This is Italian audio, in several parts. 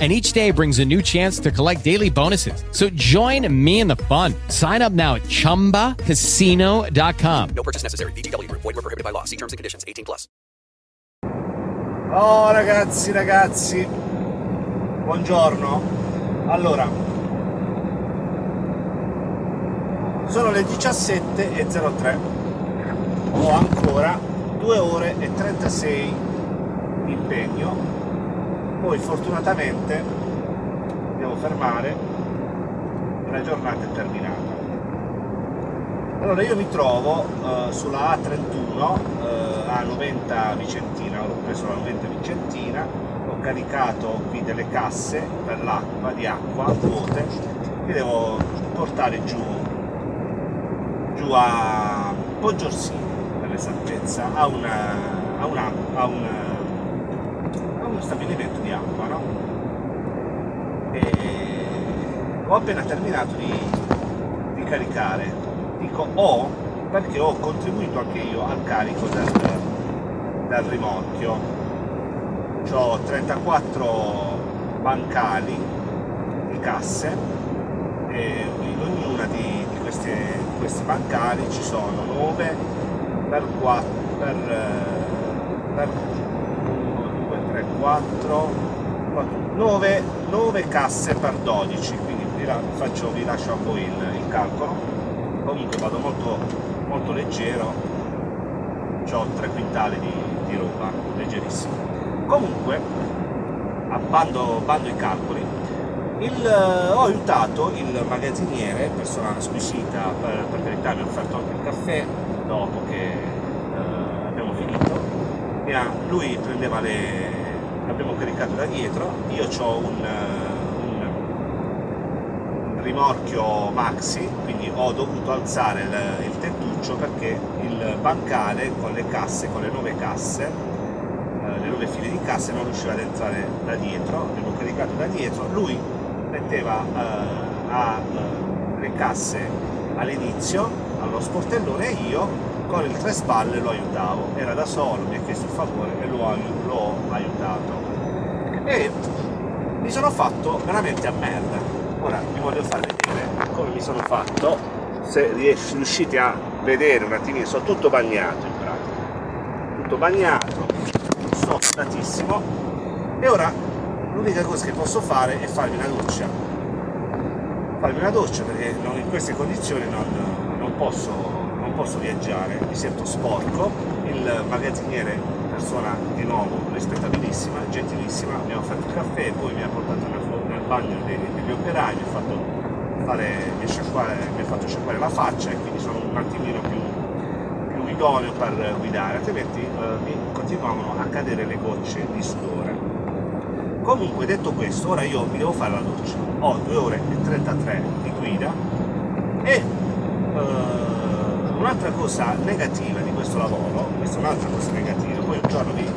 and each day brings a new chance to collect daily bonuses. So join me in the fun. Sign up now at ChumbaCasino.com. No purchase necessary. BGW. Void were prohibited by law. See terms and conditions. 18 plus. Oh ragazzi, ragazzi. Buongiorno. Allora. Sono le 17.03. Ho ancora 2 ore e 36 di impegno poi fortunatamente devo fermare la giornata è terminata. Allora io mi trovo uh, sulla A31 uh, a 90 Vicentina, ho preso la 90 Vicentina, ho caricato qui delle casse per l'acqua, di acqua vuote, che devo portare giù, giù a Poggiorsini per l'esattezza, a, una, a, una, a una stabilimento di acqua, no? E ho appena terminato di, di caricare. Dico ho perché ho contribuito anche io al carico del, del rimorchio. Ho 34 bancali di casse e in ognuna di, di queste, questi bancali ci sono 9 per 4 per, per 4, 9, 9 casse per 12, quindi vi, faccio, vi lascio a voi il, il, calcolo. Comunque vado molto, molto leggero, ho 3 quintali di, di roba, leggerissimo. Comunque, bando, bando i calcoli, il, ho aiutato il magazziniere, persona squisita, per, per verità mi ha offerto anche il caffè dopo che eh, abbiamo finito. lui prendeva le, l'abbiamo caricato da dietro, io ho un, un, rimorchio maxi, quindi ho dovuto alzare il, il, tettuccio perché il bancale con le casse, con le nuove casse, eh, le nuove file di casse non riusciva ad entrare da dietro, l'abbiamo caricato da dietro, lui metteva eh, a, eh, le casse all'inizio, allo sportellone e io con il tre spalle lo aiutavo, era da solo, mi ha chiesto il favore e l'ho, aiutato. E mi sono fatto veramente a merda. Ora vi voglio far vedere come mi sono fatto, se riuscite a vedere un attimino, sono tutto bagnato in pratica, tutto bagnato, sto sudatissimo e ora l'unica cosa che posso fare è farmi una doccia. Farmi una doccia perché in queste condizioni non, non posso posso viaggiare, mi sento sporco, il magazziniere, persona di nuovo rispettabilissima, gentilissima, mi ha offerto il caffè, poi mi ha portato nel, bagno degli, degli operai, mi ha fatto fare, mi, sciacquare, ha fatto sciacquare la faccia e quindi sono un attimino più, più idoneo per guidare, altrimenti eh, mi continuavano a cadere le gocce di sudore. Comunque detto questo, ora io mi devo fare la doccia, ho 2 ore e 33 di guida e eh, un'altra cosa negativa di questo lavoro, questa è un'altra cosa negativa, poi un giorno vi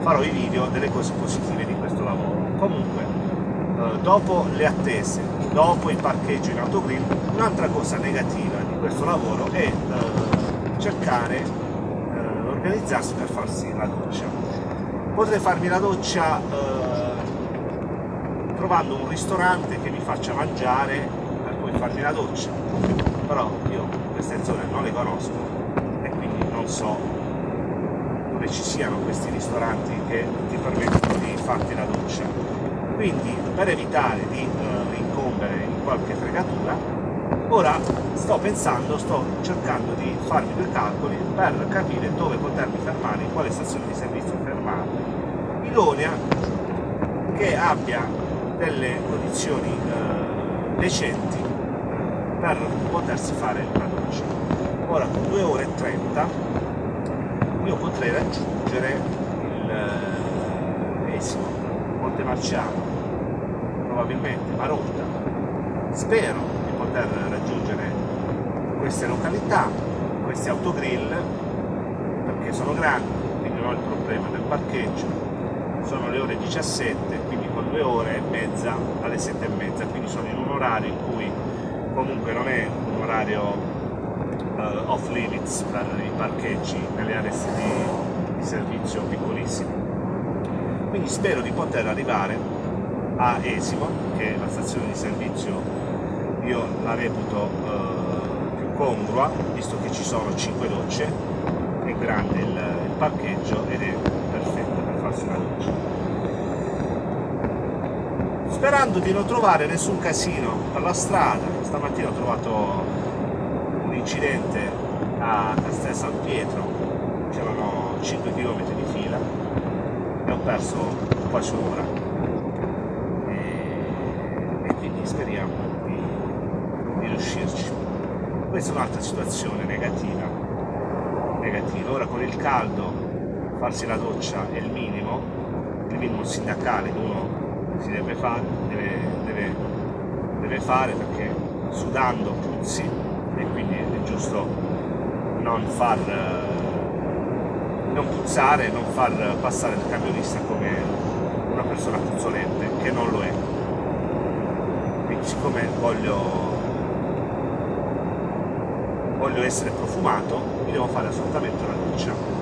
farò i video delle cose positive di questo lavoro. Comunque, eh, dopo le attese, dopo il parcheggio in autogrill, un'altra cosa negativa di questo lavoro è eh, cercare, eh, organizzarsi per farsi la doccia. Potrei farmi la doccia eh, trovando un ristorante che mi faccia mangiare per poi farmi la doccia, però io queste zone non le conosco e quindi non so dove ci siano questi ristoranti che ti permettono di farti la doccia. Quindi per evitare di uh, incombere in qualche fregatura Ora sto pensando, sto cercando di farmi due calcoli per capire dove potermi fermare, in quale stazione di servizio fermarmi, idonea che abbia delle condizioni eh, decenti per potersi fare una doccia. Ora con 2 ore e 30 io potrei raggiungere il eh, Esimo, Monte Marciano, probabilmente Marotta. Spero di poter raggiungere queste località, questi autogrill, perché sono grandi, quindi non ho il problema del parcheggio. Sono le ore 17, quindi con due ore e mezza alle 7 e mezza, quindi sono in un orario in cui comunque non è un orario uh, off limits per i parcheggi nelle aree di, di servizio piccolissime. Quindi spero di poter arrivare a Esimo, che è la stazione di servizio io la reputo uh, più congrua, visto che ci sono 5 docce, è grande il, il parcheggio ed è perfetto per farsi una doccia sperando di non trovare nessun casino per la strada. Stamattina ho trovato un incidente a Castel San Pietro, c'erano 5 km di fila e ho perso quasi un'ora. E, e quindi speriamo di, di riuscirci. Questa è un'altra situazione negativa. negativa. Ora con il caldo farsi la doccia è il minimo, il minimo sindacale che uno si deve fare, deve, deve, deve fare perché sudando puzzi e quindi è giusto non far non puzzare, non far passare il camionista come una persona puzzolente, che non lo è. Quindi siccome voglio, voglio essere profumato, mi devo fare assolutamente una doccia.